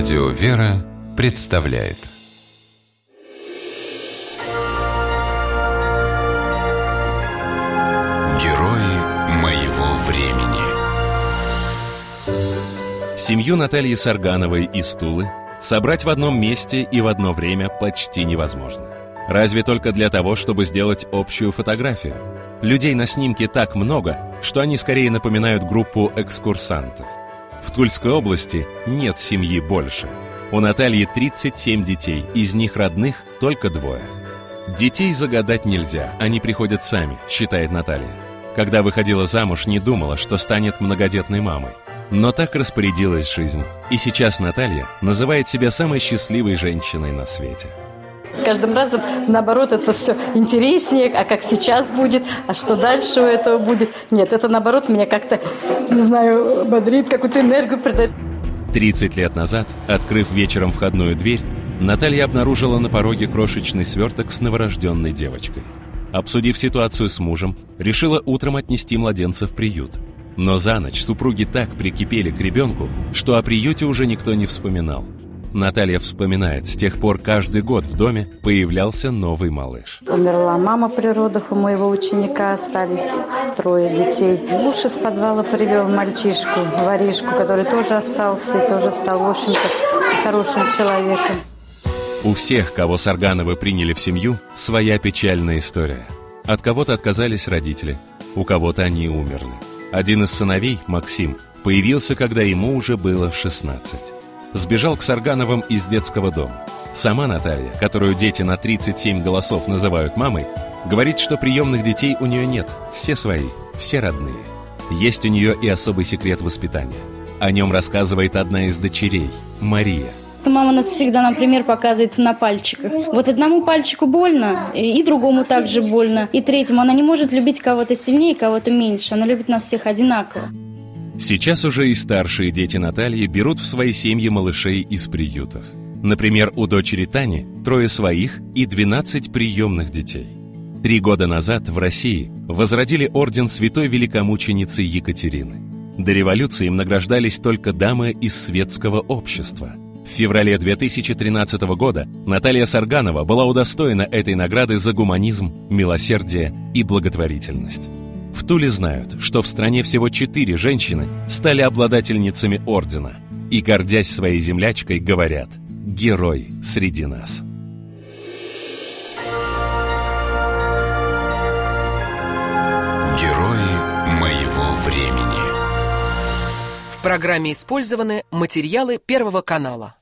Радио «Вера» представляет Герои моего времени Семью Натальи Саргановой из Тулы собрать в одном месте и в одно время почти невозможно. Разве только для того, чтобы сделать общую фотографию. Людей на снимке так много, что они скорее напоминают группу экскурсантов. В Тульской области нет семьи больше. У Натальи 37 детей, из них родных только двое. Детей загадать нельзя, они приходят сами, считает Наталья. Когда выходила замуж, не думала, что станет многодетной мамой. Но так распорядилась жизнь. И сейчас Наталья называет себя самой счастливой женщиной на свете. С каждым разом, наоборот, это все интереснее, а как сейчас будет, а что дальше у этого будет. Нет, это, наоборот, меня как-то, не знаю, бодрит, какую-то энергию придает. 30 лет назад, открыв вечером входную дверь, Наталья обнаружила на пороге крошечный сверток с новорожденной девочкой. Обсудив ситуацию с мужем, решила утром отнести младенца в приют. Но за ночь супруги так прикипели к ребенку, что о приюте уже никто не вспоминал. Наталья вспоминает, с тех пор каждый год в доме появлялся новый малыш. Умерла мама при родах, у моего ученика остались трое детей. Муж из подвала привел мальчишку, воришку, который тоже остался и тоже стал, в общем-то, хорошим человеком. У всех, кого Саргановы приняли в семью, своя печальная история. От кого-то отказались родители, у кого-то они умерли. Один из сыновей, Максим, появился, когда ему уже было 16 сбежал к Саргановым из детского дома. Сама Наталья, которую дети на 37 голосов называют мамой, говорит, что приемных детей у нее нет, все свои, все родные. Есть у нее и особый секрет воспитания. О нем рассказывает одна из дочерей, Мария. Мама нас всегда, например, показывает на пальчиках. Вот одному пальчику больно, и другому также больно, и третьему. Она не может любить кого-то сильнее, кого-то меньше. Она любит нас всех одинаково. Сейчас уже и старшие дети Натальи берут в свои семьи малышей из приютов. Например, у дочери Тани трое своих и 12 приемных детей. Три года назад в России возродили орден святой великомученицы Екатерины. До революции им награждались только дамы из светского общества. В феврале 2013 года Наталья Сарганова была удостоена этой награды за гуманизм, милосердие и благотворительность. Туле знают, что в стране всего четыре женщины стали обладательницами ордена и, гордясь своей землячкой, говорят «Герой среди нас». Герои моего времени В программе использованы материалы Первого канала.